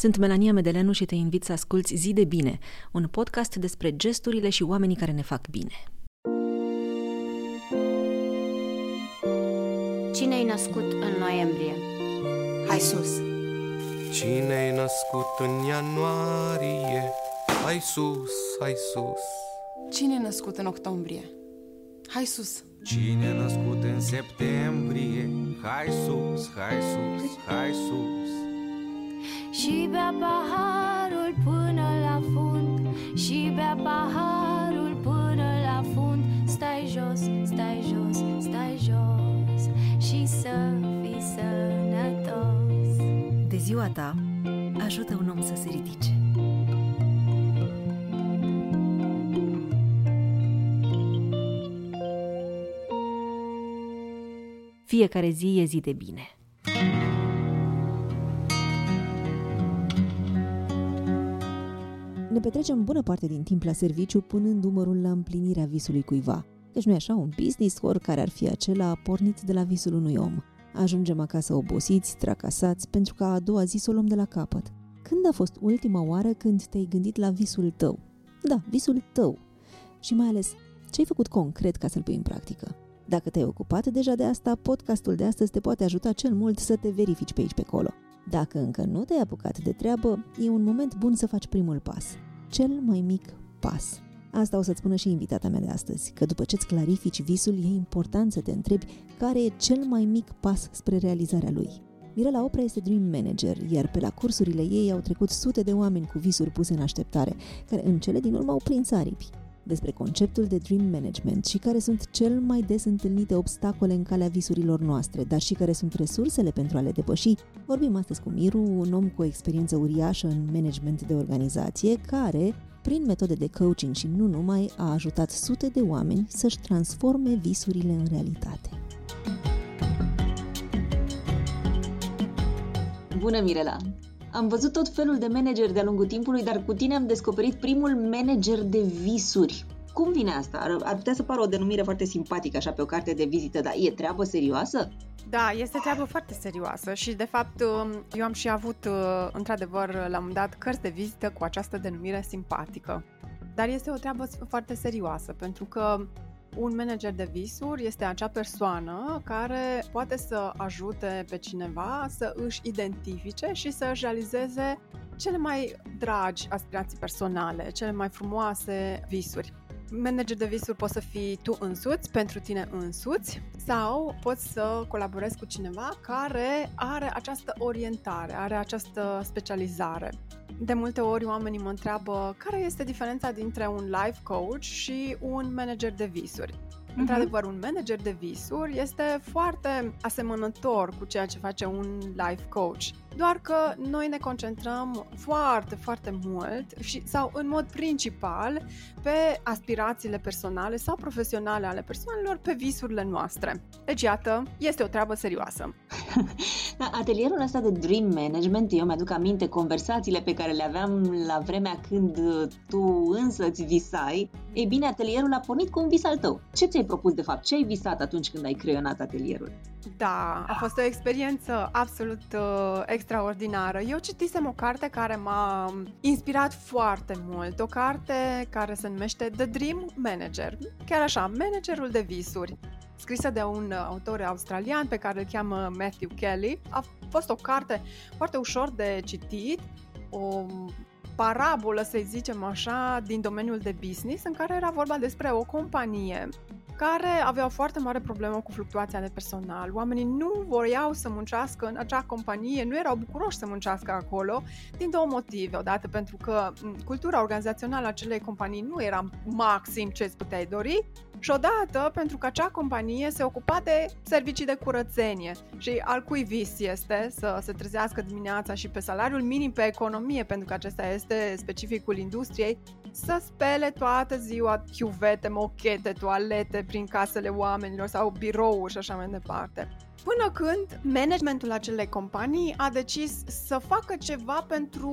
Sunt Melania Medeleanu și te invit să asculți Zi de Bine, un podcast despre gesturile și oamenii care ne fac bine. Cine-ai născut în noiembrie? Hai sus! Cine-ai născut în ianuarie? Hai sus, hai sus! Cine e născut în octombrie? Hai sus! Cine e născut în septembrie? Hai sus, hai sus, hai sus! Și bea paharul până la fund Și bea paharul până la fund Stai jos, stai jos, stai jos Și să fii sănătos De ziua ta, ajută un om să se ridice. Fiecare zi e zi de bine. Ne petrecem bună parte din timp la serviciu punând numărul la împlinirea visului cuiva. Deci nu e așa, un business, oricare ar fi acela, pornit de la visul unui om. Ajungem acasă obosiți, tracasați, pentru că a doua zi să o luăm de la capăt. Când a fost ultima oară când te-ai gândit la visul tău? Da, visul tău. Și mai ales, ce ai făcut concret ca să-l pui în practică? Dacă te-ai ocupat deja de asta, podcastul de astăzi te poate ajuta cel mult să te verifici pe aici pe acolo. Dacă încă nu te-ai apucat de treabă, e un moment bun să faci primul pas. Cel mai mic pas. Asta o să-ți spună și invitata mea de astăzi, că după ce-ți clarifici visul, e important să te întrebi care e cel mai mic pas spre realizarea lui. Mirela Opra este Dream Manager, iar pe la cursurile ei au trecut sute de oameni cu visuri puse în așteptare, care în cele din urmă au prins aripi. Despre conceptul de Dream Management și care sunt cel mai des întâlnite obstacole în calea visurilor noastre, dar și care sunt resursele pentru a le depăși, vorbim astăzi cu Miru, un om cu o experiență uriașă în management de organizație, care, prin metode de coaching și nu numai, a ajutat sute de oameni să-și transforme visurile în realitate. Bună, Mirela! Am văzut tot felul de manageri de-a lungul timpului, dar cu tine am descoperit primul manager de visuri. Cum vine asta? Ar, ar putea să pară o denumire foarte simpatică așa pe o carte de vizită, dar e treabă serioasă? Da, este treabă foarte serioasă și, de fapt, eu am și avut, într-adevăr, la un moment dat, cărți de vizită cu această denumire simpatică. Dar este o treabă foarte serioasă, pentru că un manager de visuri este acea persoană care poate să ajute pe cineva să își identifice și să își realizeze cele mai dragi aspirații personale, cele mai frumoase visuri. Manager de visuri poți să fii tu însuți, pentru tine însuți, sau poți să colaborezi cu cineva care are această orientare, are această specializare. De multe ori oamenii mă întreabă care este diferența dintre un life coach și un manager de visuri. Uh-huh. Într-adevăr, un manager de visuri este foarte asemănător cu ceea ce face un life coach. Doar că noi ne concentrăm foarte, foarte mult și, sau în mod principal pe aspirațiile personale sau profesionale ale persoanelor, pe visurile noastre. Deci, iată, este o treabă serioasă. Da, atelierul ăsta de dream management, eu mi-aduc aminte conversațiile pe care le aveam la vremea când tu însă îți visai. Ei bine, atelierul a pornit cu un vis al tău. Ce ți-ai propus de fapt? Ce ai visat atunci când ai creionat atelierul? Da, a fost o experiență absolut uh, extraordinară. Eu citisem o carte care m-a inspirat foarte mult, o carte care se numește The Dream Manager, chiar așa, managerul de visuri scrisă de un autor australian pe care îl cheamă Matthew Kelly. A fost o carte foarte ușor de citit, o parabolă, să zicem așa, din domeniul de business, în care era vorba despre o companie care avea o foarte mare problemă cu fluctuația de personal. Oamenii nu voiau să muncească în acea companie, nu erau bucuroși să muncească acolo, din două motive. Odată pentru că cultura organizațională a acelei companii nu era maxim ce îți puteai dori și odată pentru că acea companie se ocupa de servicii de curățenie și al cui vis este să se trezească dimineața și pe salariul minim pe economie, pentru că acesta este specificul industriei, să spele toată ziua chiuvete, mochete, toalete prin casele oamenilor sau birouri și așa mai departe. Până când managementul acelei companii a decis să facă ceva pentru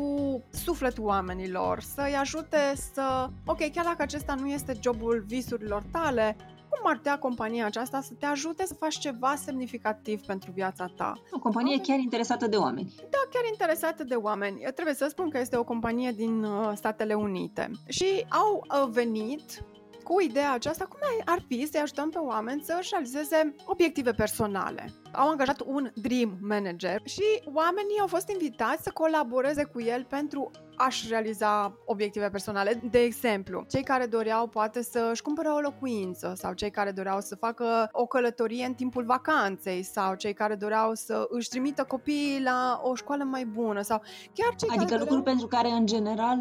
sufletul oamenilor, să-i ajute să, ok, chiar dacă acesta nu este jobul visurilor tale, cum ar putea compania aceasta să te ajute să faci ceva semnificativ pentru viața ta. O companie chiar interesată de oameni. Da, chiar interesată de oameni. Eu trebuie să spun că este o companie din uh, Statele Unite și au uh, venit cu ideea aceasta, cum ar fi să ajutăm pe oameni să își realizeze obiective personale. Au angajat un Dream Manager și oamenii au fost invitați să colaboreze cu el pentru aș realiza obiective personale. De exemplu, cei care doreau poate să-și cumpere o locuință sau cei care doreau să facă o călătorie în timpul vacanței sau cei care doreau să își trimită copiii la o școală mai bună sau chiar cei Adică care lucruri doreau... pentru care, în general,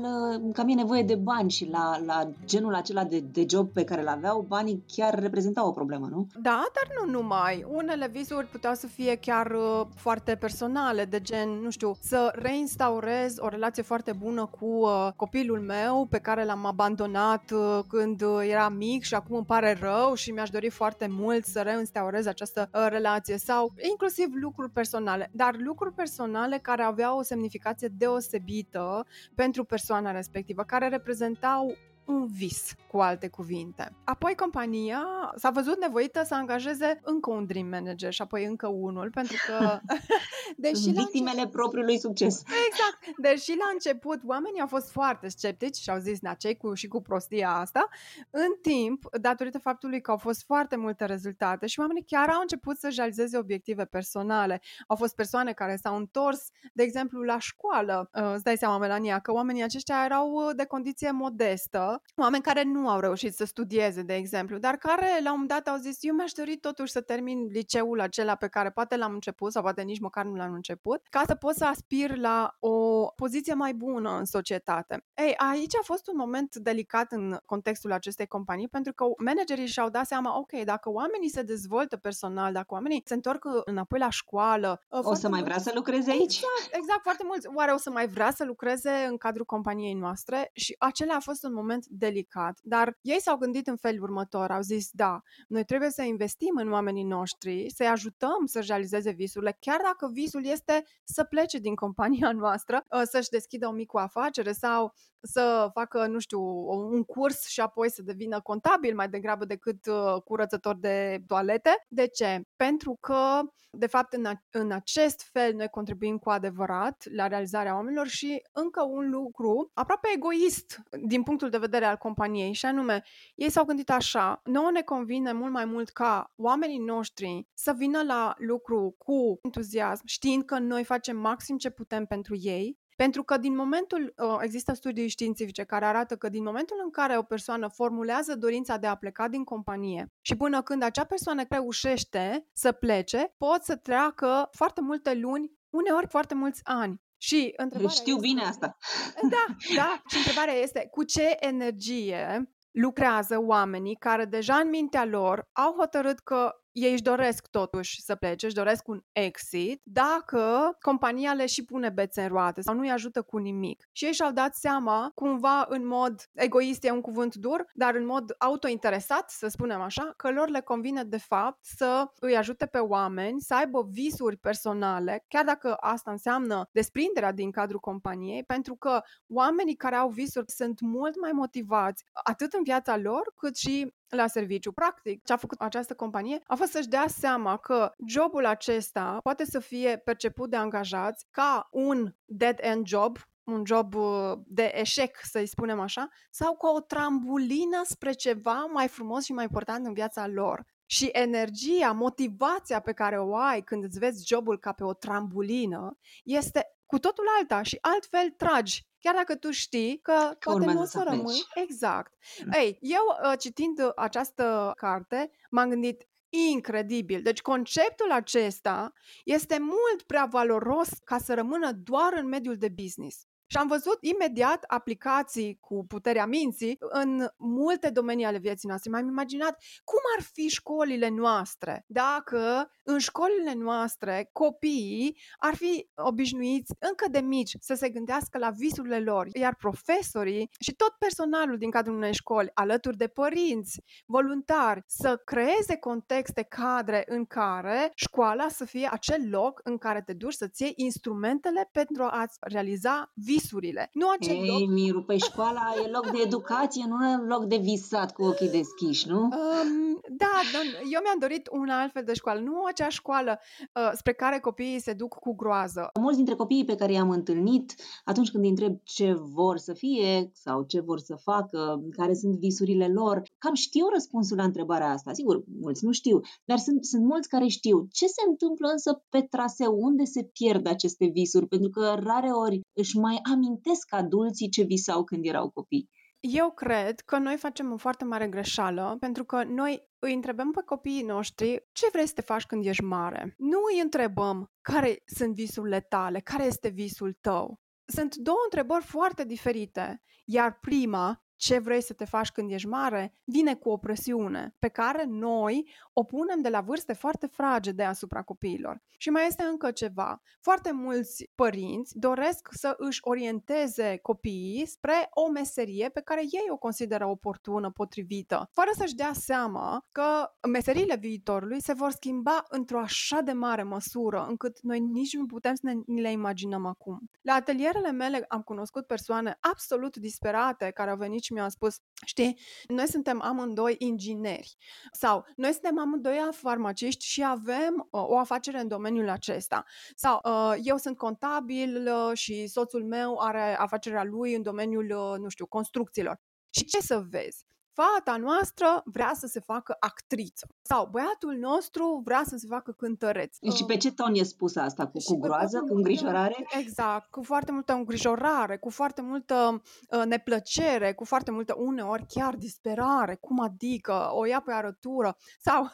cam e nevoie de bani și la, la genul acela de, de job pe care îl aveau, banii chiar reprezentau o problemă, nu? Da, dar nu numai. Unele visuri puteau să fie chiar uh, foarte personale, de gen, nu știu, să reinstaurez o relație foarte bună cu uh, copilul meu pe care l-am abandonat uh, când uh, era mic și acum îmi pare rău și mi-aș dori foarte mult să reinstaurez această uh, relație sau inclusiv lucruri personale, dar lucruri personale care aveau o semnificație deosebită pentru persoana respectivă, care reprezentau un vis, cu alte cuvinte. Apoi compania s-a văzut nevoită să angajeze încă un dream manager și apoi încă unul, pentru că deși la Victimele început, propriului succes. exact, deși la început oamenii au fost foarte sceptici și au zis, na, ce cu și cu prostia asta, în timp, datorită faptului că au fost foarte multe rezultate și oamenii chiar au început să-și realizeze obiective personale. Au fost persoane care s-au întors, de exemplu, la școală. Uh, Îți dai seama, Melania, că oamenii aceștia erau uh, de condiție modestă, oameni care nu au reușit să studieze, de exemplu, dar care la un moment dat au zis, eu mi-aș dori totuși să termin liceul acela pe care poate l-am început sau poate nici măcar nu l-am început, ca să pot să aspir la o poziție mai bună în societate. Ei, aici a fost un moment delicat în contextul acestei companii, pentru că managerii și-au dat seama, ok, dacă oamenii se dezvoltă personal, dacă oamenii se întorc înapoi la școală... O să mai vrea să lucreze aici? Exact, exact, foarte mulți. Oare o să mai vrea să lucreze în cadrul companiei noastre? Și acela a fost un moment delicat, dar ei s-au gândit în felul următor, au zis, da, noi trebuie să investim în oamenii noștri, să-i ajutăm să-și realizeze visurile, chiar dacă visul este să plece din compania noastră, ă, să-și deschidă o mică afacere sau să facă, nu știu, un curs și apoi să devină contabil mai degrabă decât uh, curățător de toalete. De ce? Pentru că, de fapt, în, a- în acest fel noi contribuim cu adevărat la realizarea oamenilor și încă un lucru aproape egoist din punctul de vedere al companiei și anume, ei s-au gândit așa, nouă ne convine mult mai mult ca oamenii noștri să vină la lucru cu entuziasm, știind că noi facem maxim ce putem pentru ei, pentru că din momentul, uh, există studii științifice care arată că din momentul în care o persoană formulează dorința de a pleca din companie și până când acea persoană reușește să plece, pot să treacă foarte multe luni, uneori foarte mulți ani. Și întrebarea Știu este, bine asta. da, da. Și întrebarea este cu ce energie lucrează oamenii care deja în mintea lor au hotărât că ei își doresc totuși să plece, își doresc un exit, dacă compania le și pune bețe în roate sau nu îi ajută cu nimic. Și ei și-au dat seama, cumva în mod egoist e un cuvânt dur, dar în mod autointeresat, să spunem așa, că lor le convine de fapt să îi ajute pe oameni să aibă visuri personale, chiar dacă asta înseamnă desprinderea din cadrul companiei, pentru că oamenii care au visuri sunt mult mai motivați atât în viața lor, cât și la serviciu. Practic, ce a făcut această companie a fost să-și dea seama că jobul acesta poate să fie perceput de angajați ca un dead-end job, un job uh, de eșec, să-i spunem așa, sau ca o trambulină spre ceva mai frumos și mai important în viața lor. Și energia, motivația pe care o ai când îți vezi jobul ca pe o trambulină este cu totul alta și altfel tragi. Chiar dacă tu știi că, că poate urmează nu o să să pleci. rămâi. Exact. Mm. Ei, eu uh, citind uh, această carte m-am gândit incredibil. Deci conceptul acesta este mult prea valoros ca să rămână doar în mediul de business. Și am văzut imediat aplicații cu puterea minții în multe domenii ale vieții noastre. M-am imaginat cum ar fi școlile noastre dacă în școlile noastre copiii ar fi obișnuiți încă de mici să se gândească la visurile lor, iar profesorii și tot personalul din cadrul unei școli, alături de părinți, voluntari, să creeze contexte, cadre în care școala să fie acel loc în care te duci să-ți iei instrumentele pentru a-ți realiza visurile visurile. Nu acel Ei, loc... Miru, păi școala e loc de educație, nu e loc de visat cu ochii deschiși, nu? Um, da, dar eu mi-am dorit un alt fel de școală, nu acea școală uh, spre care copiii se duc cu groază. Mulți dintre copiii pe care i-am întâlnit, atunci când îi întreb ce vor să fie sau ce vor să facă, care sunt visurile lor, cam știu răspunsul la întrebarea asta. Sigur, mulți nu știu, dar sunt, sunt mulți care știu. Ce se întâmplă însă pe traseu? Unde se pierd aceste visuri? Pentru că rare ori își mai amintesc adulții ce visau când erau copii. Eu cred că noi facem o foarte mare greșeală pentru că noi îi întrebăm pe copiii noștri ce vrei să te faci când ești mare. Nu îi întrebăm care sunt visurile tale, care este visul tău. Sunt două întrebări foarte diferite, iar prima ce vrei să te faci când ești mare, vine cu o presiune pe care noi o punem de la vârste foarte fragede asupra copiilor. Și mai este încă ceva. Foarte mulți părinți doresc să își orienteze copiii spre o meserie pe care ei o consideră oportună, potrivită, fără să-și dea seama că meseriile viitorului se vor schimba într-o așa de mare măsură încât noi nici nu putem să ne, ni le imaginăm acum. La atelierele mele am cunoscut persoane absolut disperate care au venit și mi-au spus, știi, noi suntem amândoi ingineri sau noi suntem amândoi farmaciști și avem uh, o afacere în domeniul acesta sau uh, eu sunt contabil uh, și soțul meu are afacerea lui în domeniul, uh, nu știu, construcțiilor. Și ce să vezi? Fata noastră vrea să se facă actriță sau băiatul nostru vrea să se facă cântăreț. Și pe ce ton e spus asta? Cu, cu groază, cu îngrijorare? Exact, cu foarte multă îngrijorare, cu foarte multă uh, neplăcere, cu foarte multă uneori chiar disperare. Cum adică? O ia pe arătură. Sau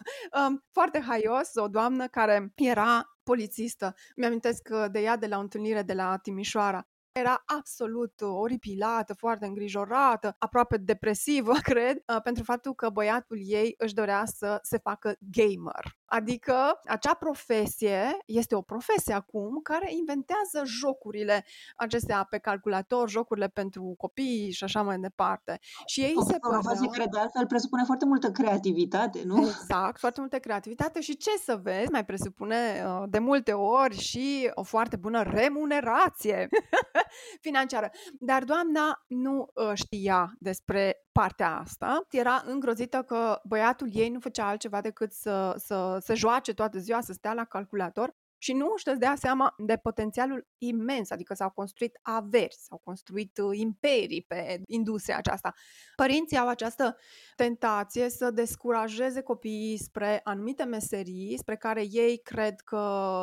um, foarte haios, o doamnă care era polițistă. Mi-amintesc uh, de ea de la o întâlnire de la Timișoara. Era absolut oripilată, foarte îngrijorată, aproape depresivă, cred, uh, pentru faptul că băiatul ei își dorea să se facă gamer. Adică acea profesie este o profesie acum care inventează jocurile acestea pe calculator, jocurile pentru copii și așa mai departe. Și ei o, se o profesie care de altfel presupune foarte multă creativitate, nu? Exact, foarte multă creativitate și ce să vezi, mai presupune uh, de multe ori și o foarte bună remunerație financiară. Dar doamna nu uh, știa despre partea asta. Era îngrozită că băiatul ei nu făcea altceva decât să, să, să joace toată ziua, să stea la calculator și nu își dea seama de potențialul imens, adică s-au construit averi, s-au construit uh, imperii pe industria aceasta. Părinții au această tentație să descurajeze copiii spre anumite meserii, spre care ei cred că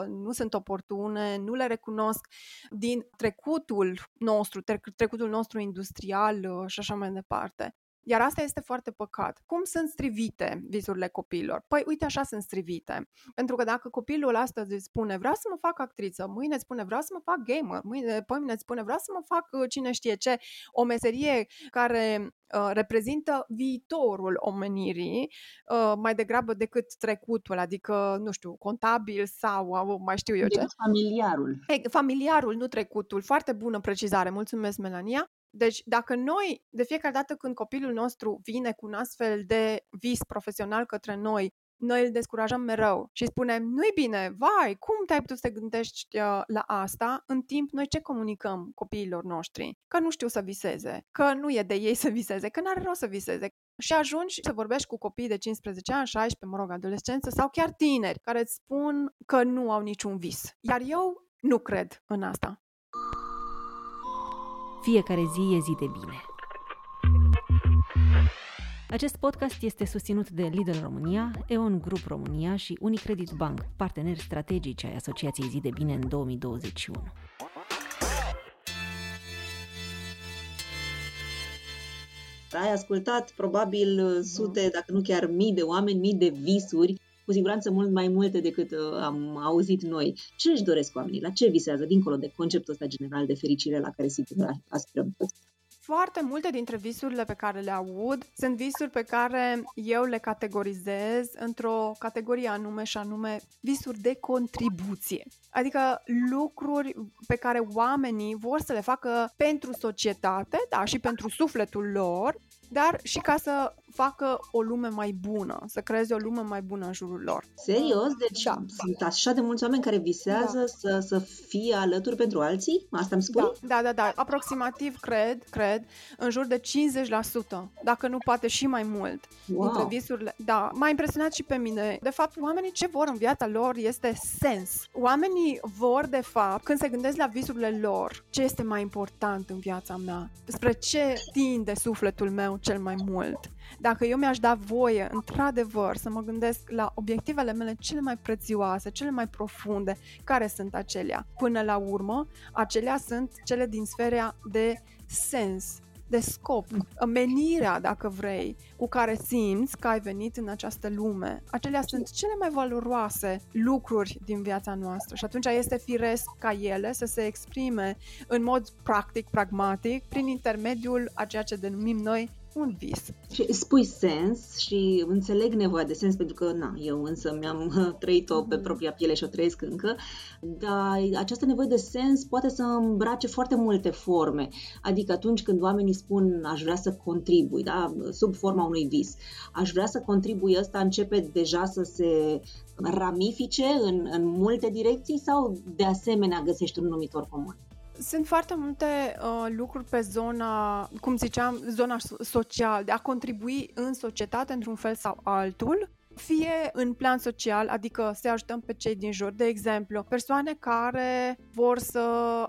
nu sunt oportune, nu le recunosc din trecutul nostru, trecutul nostru industrial uh, și așa mai departe. Iar asta este foarte păcat. Cum sunt strivite visurile copiilor? Păi uite așa sunt strivite. Pentru că dacă copilul astăzi îți spune vreau să mă fac actriță, mâine îți spune vreau să mă fac gamer, mâine, mâine îți spune vreau să mă fac uh, cine știe ce, o meserie care uh, reprezintă viitorul omenirii uh, mai degrabă decât trecutul, adică, nu știu, contabil sau uh, mai știu eu ce. familiarul. Hey, familiarul, nu trecutul. Foarte bună precizare. Mulțumesc, Melania. Deci, dacă noi, de fiecare dată când copilul nostru vine cu un astfel de vis profesional către noi, noi îl descurajăm mereu și spunem, nu-i bine, vai, cum te-ai putut să te gândești uh, la asta, în timp noi ce comunicăm copiilor noștri? Că nu știu să viseze, că nu e de ei să viseze, că n-are rost să viseze. Și ajungi să vorbești cu copii de 15 ani, 16, mă rog, adolescență sau chiar tineri care îți spun că nu au niciun vis. Iar eu nu cred în asta. Fiecare zi e zi de bine. Acest podcast este susținut de Lidl România, EON Group România și Unicredit Bank, parteneri strategici ai Asociației Zi de Bine în 2021. Ai ascultat probabil sute, dacă nu chiar mii de oameni, mii de visuri cu siguranță mult mai multe decât uh, am auzit noi. Ce își doresc oamenii? La ce visează, dincolo de conceptul ăsta general de fericire la care sigur aspirăm toți? Foarte multe dintre visurile pe care le aud sunt visuri pe care eu le categorizez într-o categorie anume și anume visuri de contribuție. Adică lucruri pe care oamenii vor să le facă pentru societate, da, și pentru sufletul lor, dar și ca să facă o lume mai bună, să creeze o lume mai bună în jurul lur. Serios? Deci da. sunt așa de mulți oameni care visează da. să, să fie alături pentru alții? Asta îmi spui? Da, da, da, da. Aproximativ, cred, cred, în jur de 50%, dacă nu poate și mai mult, wow. dintre visurile. Da, m-a impresionat și pe mine. De fapt, oamenii ce vor în viața lor este sens. Oamenii vor, de fapt, când se gândesc la visurile lor, ce este mai important în viața mea, spre ce tinde sufletul meu cel mai mult. Dacă eu mi-aș da voie, într-adevăr, să mă gândesc la obiectivele mele cele mai prețioase, cele mai profunde, care sunt acelea? Până la urmă, acelea sunt cele din sfera de sens, de scop, menirea, dacă vrei, cu care simți că ai venit în această lume. Acelea sunt cele mai valoroase lucruri din viața noastră și atunci este firesc ca ele să se exprime în mod practic, pragmatic, prin intermediul a ceea ce denumim noi un vis. Și spui sens și înțeleg nevoia de sens pentru că, na, eu însă mi-am trăit-o pe mhm. propria piele și o trăiesc încă, dar această nevoie de sens poate să îmbrace foarte multe forme. Adică atunci când oamenii spun aș vrea să contribui, da, sub forma unui vis, aș vrea să contribui, ăsta începe deja să se ramifice în, în multe direcții sau de asemenea găsești un numitor comun? Sunt foarte multe uh, lucruri pe zona, cum ziceam, zona social, de a contribui în societate într-un fel sau altul, fie în plan social, adică să ajutăm pe cei din jur, de exemplu, persoane care vor să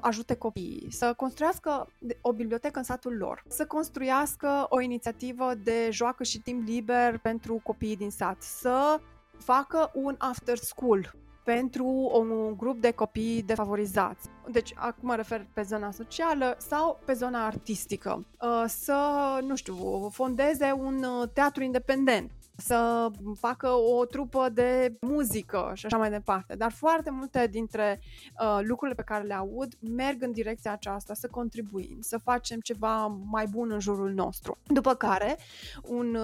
ajute copiii, să construiască o bibliotecă în satul lor, să construiască o inițiativă de joacă și timp liber pentru copiii din sat, să facă un after school pentru un grup de copii defavorizați. Deci, acum mă refer pe zona socială sau pe zona artistică. Uh, să, nu știu, fondeze un uh, teatru independent să facă o trupă de muzică și așa mai departe. Dar foarte multe dintre uh, lucrurile pe care le aud merg în direcția aceasta, să contribuim, să facem ceva mai bun în jurul nostru. După care, un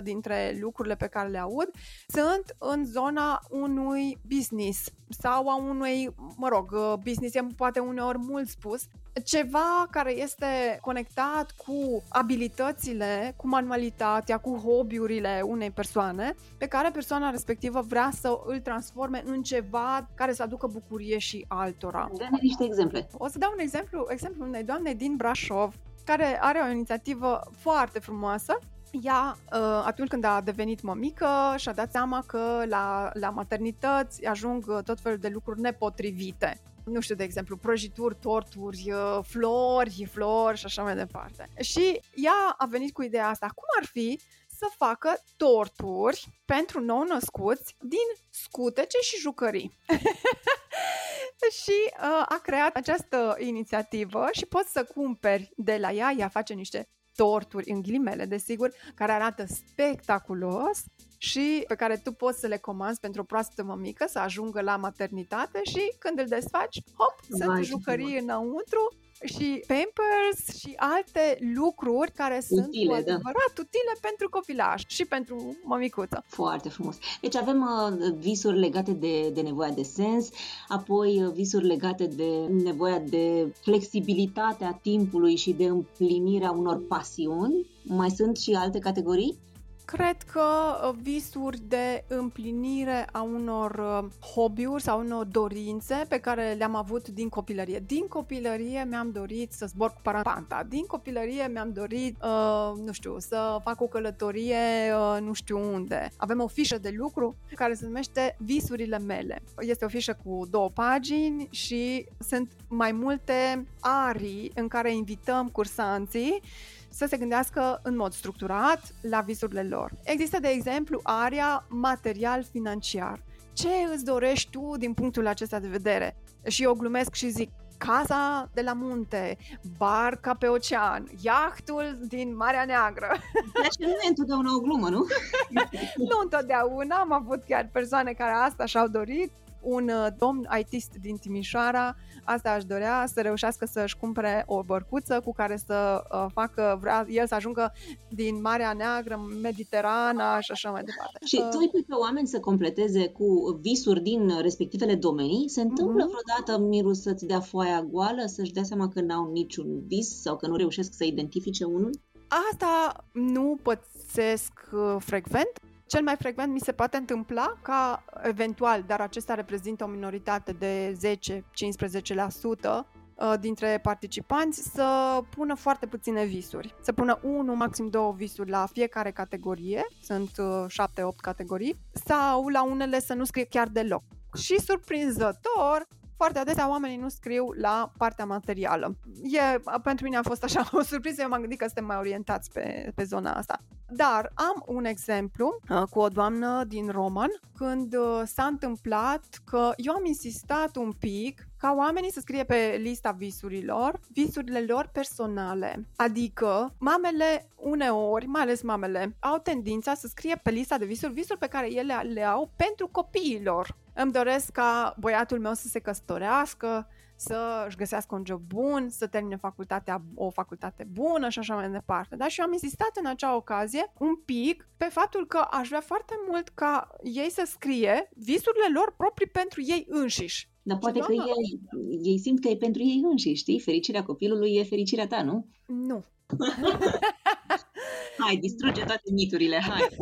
20-25% dintre lucrurile pe care le aud sunt în zona unui business sau a unui, mă rog, uh, business e poate uneori mult spus, ceva care este conectat cu abilitățile, cu manualitatea, cu hobby-urile unei persoane, pe care persoana respectivă vrea să îl transforme în ceva care să aducă bucurie și altora. Dă-ne niște exemple. O să dau un exemplu, exemplu unei doamne din Brașov, care are o inițiativă foarte frumoasă ea, uh, atunci când a devenit mămică, și-a dat seama că la, la maternități ajung tot felul de lucruri nepotrivite. Nu știu, de exemplu, prăjituri, torturi, uh, flori, flori și așa mai departe. Și ea a venit cu ideea asta. Cum ar fi să facă torturi pentru nou-născuți din scutece și jucării. și uh, a creat această inițiativă și poți să cumperi de la ea, ea face niște torturi, în ghilimele, desigur, care arată spectaculos și pe care tu poți să le comanzi pentru o proastă mămică să ajungă la maternitate și când îl desfaci, hop, Vai, sunt jucării înăuntru și Pampers și alte lucruri care utile, sunt cu da. adevărat da. utile pentru copilaj și pentru mămicuță. Foarte frumos. Deci avem uh, visuri legate de, de nevoia de sens, apoi uh, visuri legate de nevoia de flexibilitate a timpului și de împlinirea unor pasiuni. Mai sunt și alte categorii? Cred că uh, visuri de împlinire a unor uh, hobby-uri sau unor dorințe pe care le-am avut din copilărie. Din copilărie mi-am dorit să zbor cu parapanta. Din copilărie mi-am dorit, uh, nu știu, să fac o călătorie uh, nu știu unde. Avem o fișă de lucru care se numește Visurile mele. Este o fișă cu două pagini și sunt mai multe arii în care invităm cursanții să se gândească în mod structurat la visurile lor. Există, de exemplu, area material-financiar. Ce îți dorești tu din punctul acesta de vedere? Și eu glumesc și zic, casa de la munte, barca pe ocean, iahtul din Marea Neagră. Deci nu e întotdeauna o glumă, nu? nu întotdeauna, am avut chiar persoane care asta și-au dorit, un uh, domn ITist din Timișoara, asta aș dorea, să reușească să-și cumpere o bărcuță cu care să uh, facă, vrea el să ajungă din Marea Neagră, Mediterana și așa mai departe. Și tu îi pui pe oameni să completeze cu visuri din respectivele domenii? Se întâmplă Mhm. vreodată, Miru, să-ți dea foaia goală, să-și dea seama că n-au niciun vis sau că nu reușesc să identifice unul? Asta nu pățesc uh, frecvent. Cel mai frecvent mi se poate întâmpla ca, eventual, dar acesta reprezintă o minoritate de 10-15% uh, dintre participanți să pună foarte puține visuri. Să pună unul, maxim două visuri la fiecare categorie, sunt uh, 7-8 categorii, sau la unele să nu scrie chiar deloc. Și surprinzător, foarte adesea oamenii nu scriu la partea materială. E, pentru mine a fost așa o surpriză, eu m-am gândit că suntem mai orientați pe, pe zona asta. Dar am un exemplu uh, cu o doamnă din Roman, când uh, s-a întâmplat că eu am insistat un pic ca oamenii să scrie pe lista visurilor, visurile lor personale. Adică mamele uneori, mai ales mamele, au tendința să scrie pe lista de visuri visuri pe care ele le au pentru copiilor. Îmi doresc ca băiatul meu să se căsătorească, să își găsească un job bun, să termine facultatea, o facultate bună și așa mai departe. Dar și eu am insistat în acea ocazie un pic pe faptul că aș vrea foarte mult ca ei să scrie visurile lor proprii pentru ei înșiși. Dar poate că doamna- ei, ei simt că e pentru ei înșiși, știi? Fericirea copilului e fericirea ta, nu? Nu. Hai, distruge toate miturile, hai!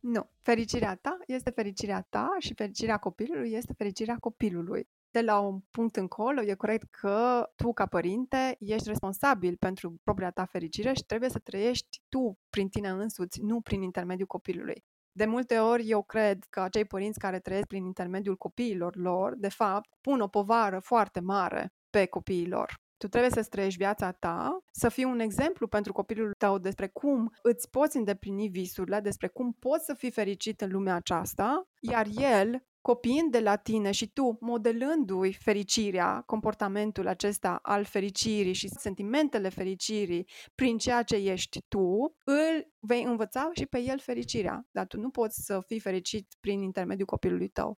Nu. Fericirea ta este fericirea ta și fericirea copilului este fericirea copilului. De la un punct încolo, e corect că tu, ca părinte, ești responsabil pentru propria ta fericire și trebuie să trăiești tu prin tine însuți, nu prin intermediul copilului. De multe ori eu cred că acei părinți care trăiesc prin intermediul copiilor lor, de fapt, pun o povară foarte mare pe copiii lor. Tu trebuie să-ți trăiești viața ta, să fii un exemplu pentru copilul tău despre cum îți poți îndeplini visurile, despre cum poți să fii fericit în lumea aceasta, iar el, copiind de la tine și tu modelându-i fericirea, comportamentul acesta al fericirii și sentimentele fericirii prin ceea ce ești tu, îl vei învăța și pe el fericirea. Dar tu nu poți să fii fericit prin intermediul copilului tău.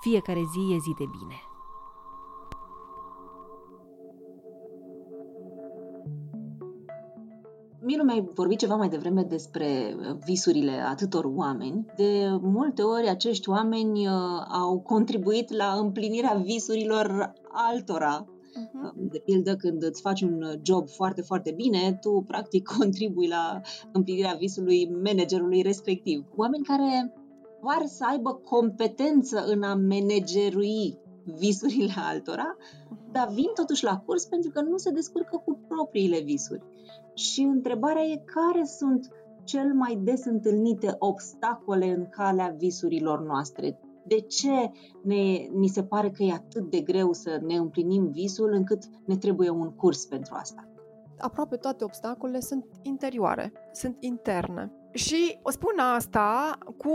Fiecare zi e zi de bine. Miru mi-ai vorbit ceva mai devreme despre uh, visurile atâtor oameni. De multe ori acești oameni uh, au contribuit la împlinirea visurilor altora. Uh, De pildă, când îți faci un job foarte, foarte bine, tu practic contribui la împlinirea visului managerului respectiv. Oameni care par să aibă competență în a managerui visurile altora, dar vin totuși la curs pentru că nu se descurcă cu propriile visuri. Și întrebarea e care sunt cel mai des întâlnite obstacole în calea visurilor noastre? De ce ne, ni se pare că e atât de greu să ne împlinim visul încât ne trebuie un curs pentru asta? aproape toate obstacolele sunt interioare, sunt interne. Și o spun asta cu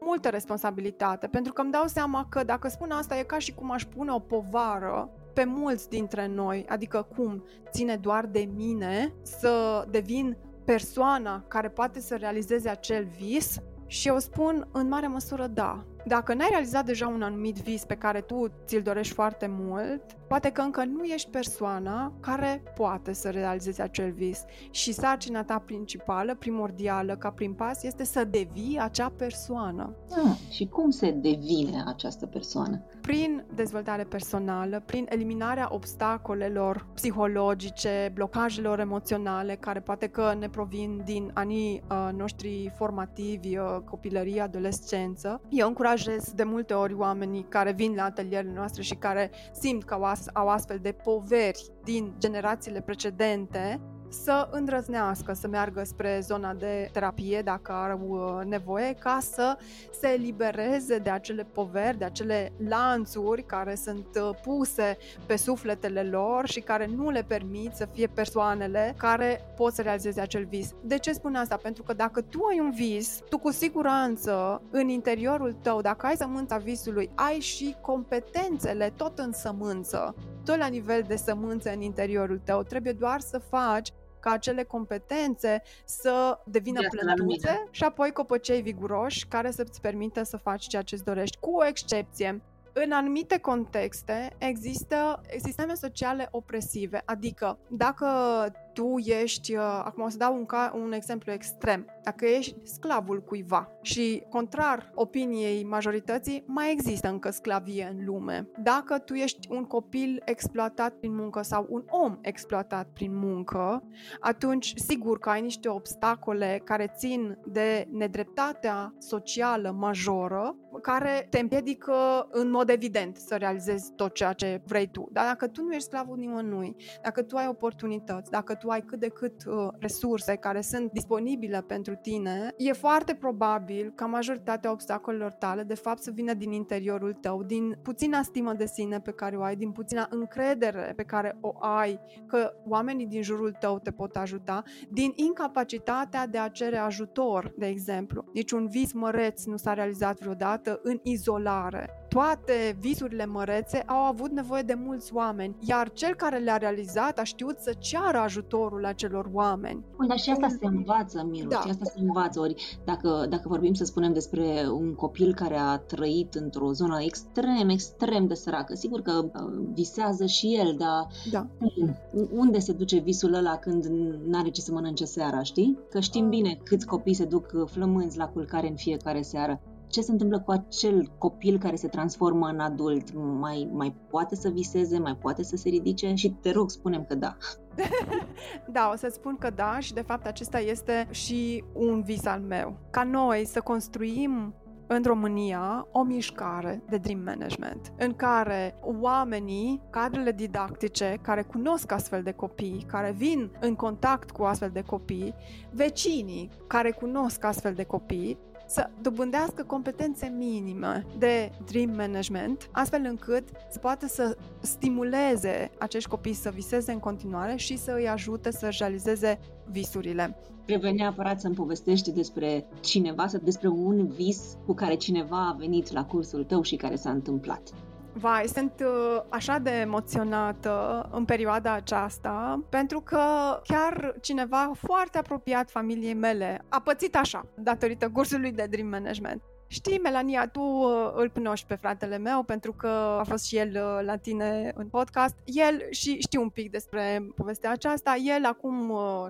multă responsabilitate, pentru că îmi dau seama că dacă spun asta e ca și cum aș pune o povară pe mulți dintre noi, adică cum ține doar de mine să devin persoana care poate să realizeze acel vis și eu spun în mare măsură da. Dacă n-ai realizat deja un anumit vis pe care tu ți-l dorești foarte mult, poate că încă nu ești persoana care poate să realizeze acel vis. Și sarcina ta principală, primordială, ca prim pas, este să devii acea persoană. Ah, și cum se devine această persoană? Prin dezvoltare personală, prin eliminarea obstacolelor psihologice, blocajelor emoționale, care poate că ne provin din anii uh, noștri formativi, uh, copilărie, adolescență. Eu încurajez de multe ori oamenii care vin la atelierele noastre și care simt că au, as- au astfel de poveri din generațiile precedente să îndrăznească, să meargă spre zona de terapie dacă au uh, nevoie, ca să se elibereze de acele poveri, de acele lanțuri care sunt uh, puse pe sufletele lor și care nu le permit să fie persoanele care pot să realizeze acel vis. De ce spun asta? Pentru că dacă tu ai un vis, tu cu siguranță în interiorul tău, dacă ai sămânța visului, ai și competențele tot în sămânță tot la nivel de sămânță în interiorul tău. Trebuie doar să faci ca acele competențe să devină Viața la lumină. plătuțe și apoi copăcei viguroși care să-ți permită să faci ceea ce îți dorești, cu o excepție. În anumite contexte există sisteme sociale opresive, adică dacă tu ești, uh, acum o să dau un, ca, un exemplu extrem, dacă ești sclavul cuiva și contrar opiniei majorității, mai există încă sclavie în lume. Dacă tu ești un copil exploatat prin muncă sau un om exploatat prin muncă, atunci sigur că ai niște obstacole care țin de nedreptatea socială majoră, care te împiedică în mod evident să realizezi tot ceea ce vrei tu. Dar dacă tu nu ești sclavul nimănui, dacă tu ai oportunități, dacă tu ai cât de cât uh, resurse care sunt disponibile pentru tine, e foarte probabil ca majoritatea obstacolelor tale de fapt să vină din interiorul tău, din puțina stimă de sine pe care o ai, din puțina încredere pe care o ai că oamenii din jurul tău te pot ajuta, din incapacitatea de a cere ajutor, de exemplu. Niciun vis măreț nu s-a realizat vreodată în izolare. Toate visurile mărețe au avut nevoie de mulți oameni, iar cel care le-a realizat a știut să ceară ajutorul acelor oameni. Bun, dar și asta se învață, Miru, Da. și asta se învață. Ori dacă, dacă vorbim, să spunem, despre un copil care a trăit într-o zonă extrem, extrem de săracă, sigur că uh, visează și el, dar Da. hmm, unde se duce visul ăla când n-are ce să mănânce seara, știi? Că știm bine câți copii se duc uh, flămânzi la culcare în fiecare seară. Ce se întâmplă cu acel copil care se transformă în adult? Mai, mai poate să viseze, mai poate să se ridice? Și te rog, spunem că da. Da, o să spun că da și de fapt acesta este și un vis al meu. Ca noi să construim în România o mișcare de dream management în care oamenii, cadrele didactice care cunosc astfel de copii, care vin în contact cu astfel de copii, vecinii care cunosc astfel de copii, să dobândească competențe minime de dream management, astfel încât să poată să stimuleze acești copii să viseze în continuare și să îi ajute să-și realizeze visurile. Trebuie neapărat să-mi povestești despre cineva, sau despre un vis cu care cineva a venit la cursul tău și care s-a întâmplat. Vai, sunt uh, așa de emoționată în perioada aceasta pentru că chiar cineva foarte apropiat familiei mele a pățit așa datorită cursului de Dream Management. Știi, Melania, tu uh, îl cunoști pe fratele meu pentru că a fost și el uh, la tine în podcast. El, și știu un pic despre povestea aceasta, el acum uh,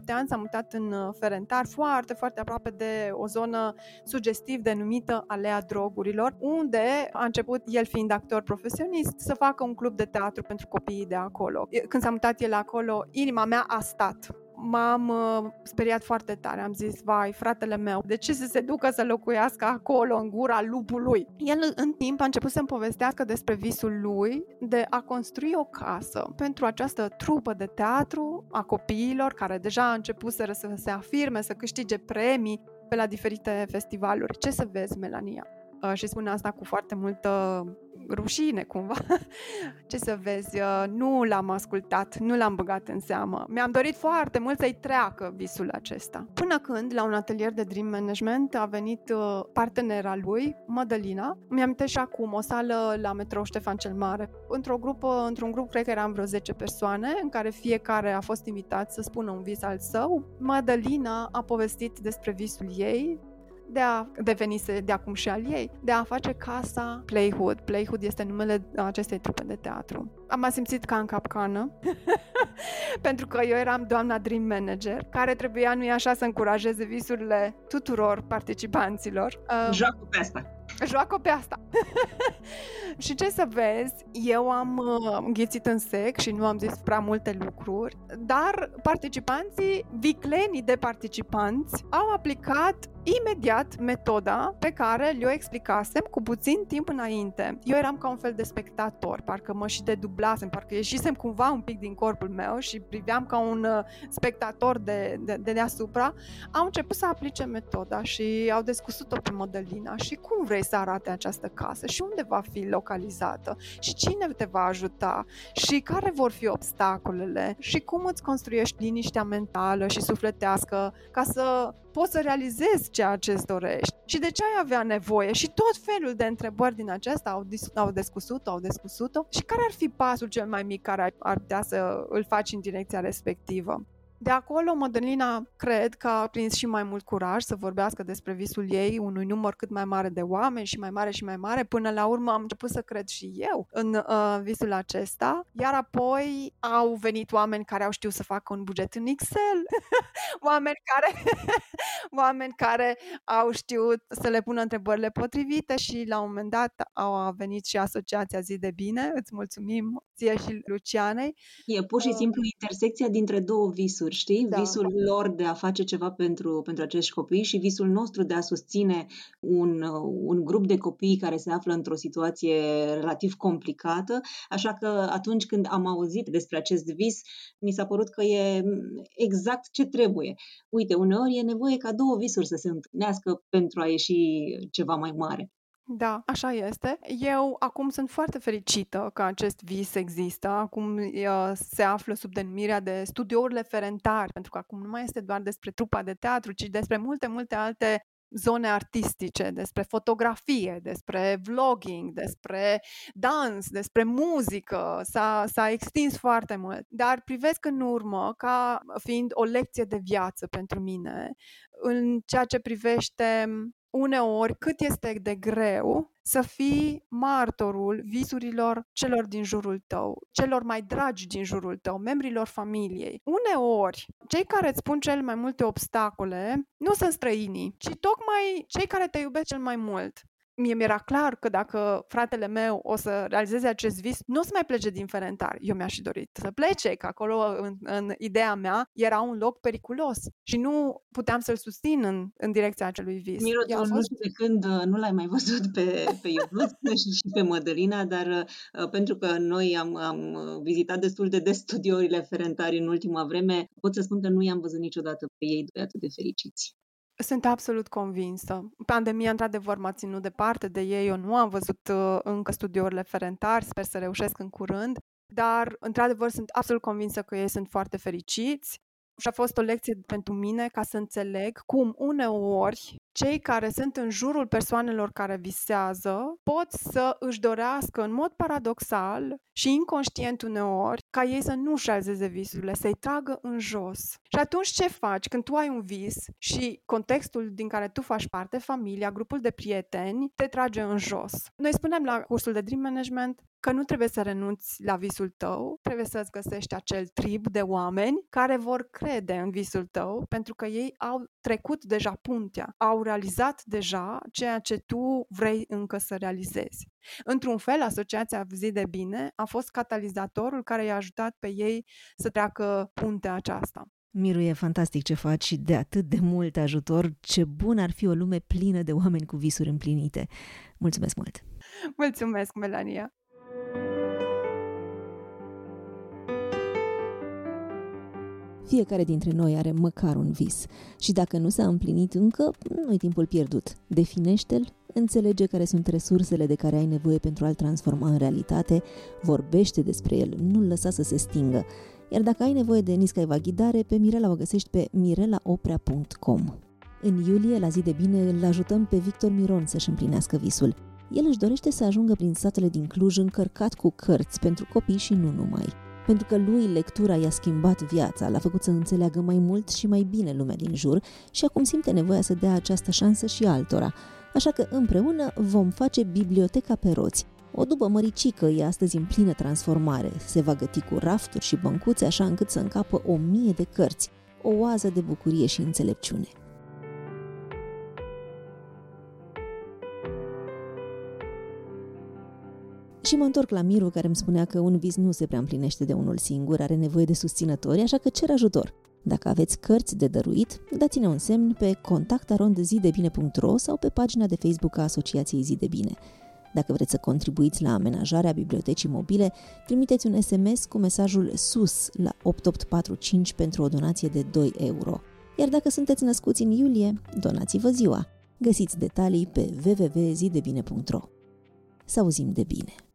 6-7 ani s-a mutat în uh, Ferentar, foarte, foarte aproape de o zonă sugestiv denumită Alea Drogurilor, unde a început, el fiind actor profesionist, să facă un club de teatru pentru copiii de acolo. Când s-a mutat el acolo, inima mea a stat m-am uh, speriat foarte tare. Am zis, vai, fratele meu, de ce să se ducă să locuiască acolo, în gura lupului? El, în timp, a început să-mi povestească despre visul lui de a construi o casă pentru această trupă de teatru a copiilor care deja a început să se afirme, să câștige premii pe la diferite festivaluri. Ce să vezi, Melania? Uh, și spune asta cu foarte multă rușine cumva. Ce să vezi, uh, nu l-am ascultat, nu l-am băgat în seamă. Mi-am dorit foarte mult să-i treacă visul acesta. Până când, la un atelier de Dream Management, a venit uh, partenera lui, Madalina. Mi-am și acum o sală la metrou Ștefan cel Mare. Într-o grupă, într-un grup, cred că eram vreo 10 persoane, în care fiecare a fost invitat să spună un vis al său. Madalina a povestit despre visul ei, de a devenise de acum și al ei, de a face casa Playhood. Playhood este numele acestei trupe de teatru. Am simțit ca în capcană, pentru că eu eram doamna Dream Manager, care trebuia, nu-i așa, să încurajeze visurile tuturor participanților. Uh, Joacă pe asta. Joacă pe asta. și ce să vezi, eu am uh, înghițit în sec și nu am zis prea multe lucruri, dar participanții, viclenii de participanți, au aplicat imediat metoda pe care le-o explicasem cu puțin timp înainte. Eu eram ca un fel de spectator, parcă mă și dedublasem, parcă ieșisem cumva un pic din corpul meu și priveam ca un uh, spectator de, de, de deasupra. Au început să aplice metoda și au descusut-o pe Modelina și cum vrei să arate această casă și unde va fi localizată și cine te va ajuta și care vor fi obstacolele și cum îți construiești liniștea mentală și sufletească ca să poți să realizezi ceea ce îți dorești. Și de ce ai avea nevoie? Și tot felul de întrebări din acesta au, dis- au descusut-o, au descusut-o. Și care ar fi pasul cel mai mic care ar, ar putea să îl faci în direcția respectivă. De acolo, Mădălina cred că a prins și mai mult curaj să vorbească despre visul ei unui număr cât mai mare de oameni și mai mare și mai mare. Până la urmă am început să cred și eu în uh, visul acesta, iar apoi au venit oameni care au știut să facă un buget în Excel, oameni care oameni care au știut să le pună întrebările potrivite și la un moment dat au venit și Asociația Zi de Bine. Îți mulțumim ție și Lucianei. E pur și uh, simplu intersecția dintre două visuri, știi? Da. Visul lor de a face ceva pentru, pentru acești copii și visul nostru de a susține un, un grup de copii care se află într-o situație relativ complicată. Așa că atunci când am auzit despre acest vis, mi s-a părut că e exact ce trebuie. Uite, uneori e nevoie ca două visuri să se întâlnească pentru a ieși ceva mai mare. Da, așa este. Eu acum sunt foarte fericită că acest vis există. Acum uh, se află sub denumirea de studiourile ferentari, pentru că acum nu mai este doar despre trupa de teatru, ci despre multe, multe alte zone artistice, despre fotografie, despre vlogging, despre dans, despre muzică. S-a, s-a extins foarte mult. Dar privesc în urmă ca fiind o lecție de viață pentru mine în ceea ce privește uneori cât este de greu să fii martorul visurilor celor din jurul tău, celor mai dragi din jurul tău, membrilor familiei. Uneori, cei care îți spun cel mai multe obstacole nu sunt străinii, ci tocmai cei care te iubesc cel mai mult mie mi-era clar că dacă fratele meu o să realizeze acest vis, nu o să mai plece din Ferentar. Eu mi-aș fi dorit să plece, că acolo, în, în ideea mea, era un loc periculos și nu puteam să-l susțin în, în direcția acelui vis. Miro, fost... nu știu de când uh, nu l-ai mai văzut pe, pe Ionuț și, și pe Mădălina, dar uh, pentru că noi am, am vizitat destul de des studiourile Ferentari în ultima vreme, pot să spun că nu i-am văzut niciodată pe ei doi atât de fericiți. Sunt absolut convinsă. Pandemia, într-adevăr, m-a ținut departe de ei. Eu nu am văzut uh, încă studiourile ferentari, sper să reușesc în curând. Dar, într-adevăr, sunt absolut convinsă că ei sunt foarte fericiți și a fost o lecție pentru mine ca să înțeleg cum uneori cei care sunt în jurul persoanelor care visează pot să își dorească în mod paradoxal și inconștient uneori ca ei să nu-și realizeze visurile, să-i tragă în jos. Și atunci ce faci când tu ai un vis și contextul din care tu faci parte, familia, grupul de prieteni, te trage în jos? Noi spunem la cursul de Dream Management că nu trebuie să renunți la visul tău, trebuie să-ți găsești acel trib de oameni care vor crede în visul tău pentru că ei au trecut deja puntea, au realizat deja ceea ce tu vrei încă să realizezi. Într-un fel, Asociația Zi de Bine a fost catalizatorul care i-a ajutat pe ei să treacă puntea aceasta. Miru, e fantastic ce faci și de atât de mult ajutor. Ce bun ar fi o lume plină de oameni cu visuri împlinite. Mulțumesc mult! Mulțumesc, Melania! Fiecare dintre noi are măcar un vis și dacă nu s-a împlinit încă, nu-i timpul pierdut. Definește-l, înțelege care sunt resursele de care ai nevoie pentru a-l transforma în realitate, vorbește despre el, nu-l lăsa să se stingă. Iar dacă ai nevoie de Niscaiva ghidare, pe Mirela o găsești pe mirelaoprea.com. În iulie, la zi de bine, îl ajutăm pe Victor Miron să-și împlinească visul. El își dorește să ajungă prin satele din Cluj încărcat cu cărți pentru copii și nu numai pentru că lui lectura i-a schimbat viața, l-a făcut să înțeleagă mai mult și mai bine lumea din jur și acum simte nevoia să dea această șansă și altora. Așa că împreună vom face biblioteca pe roți. O dubă măricică e astăzi în plină transformare. Se va găti cu rafturi și băncuțe așa încât să încapă o mie de cărți. O oază de bucurie și înțelepciune. Și mă întorc la Miru care îmi spunea că un vis nu se prea împlinește de unul singur, are nevoie de susținători, așa că cer ajutor. Dacă aveți cărți de dăruit, dați-ne un semn pe contactarondezidebine.ro sau pe pagina de Facebook a Asociației Zi de Bine. Dacă vreți să contribuiți la amenajarea bibliotecii mobile, trimiteți un SMS cu mesajul SUS la 8845 pentru o donație de 2 euro. Iar dacă sunteți născuți în iulie, donați-vă ziua. Găsiți detalii pe www.zidebine.ro. Să auzim de bine!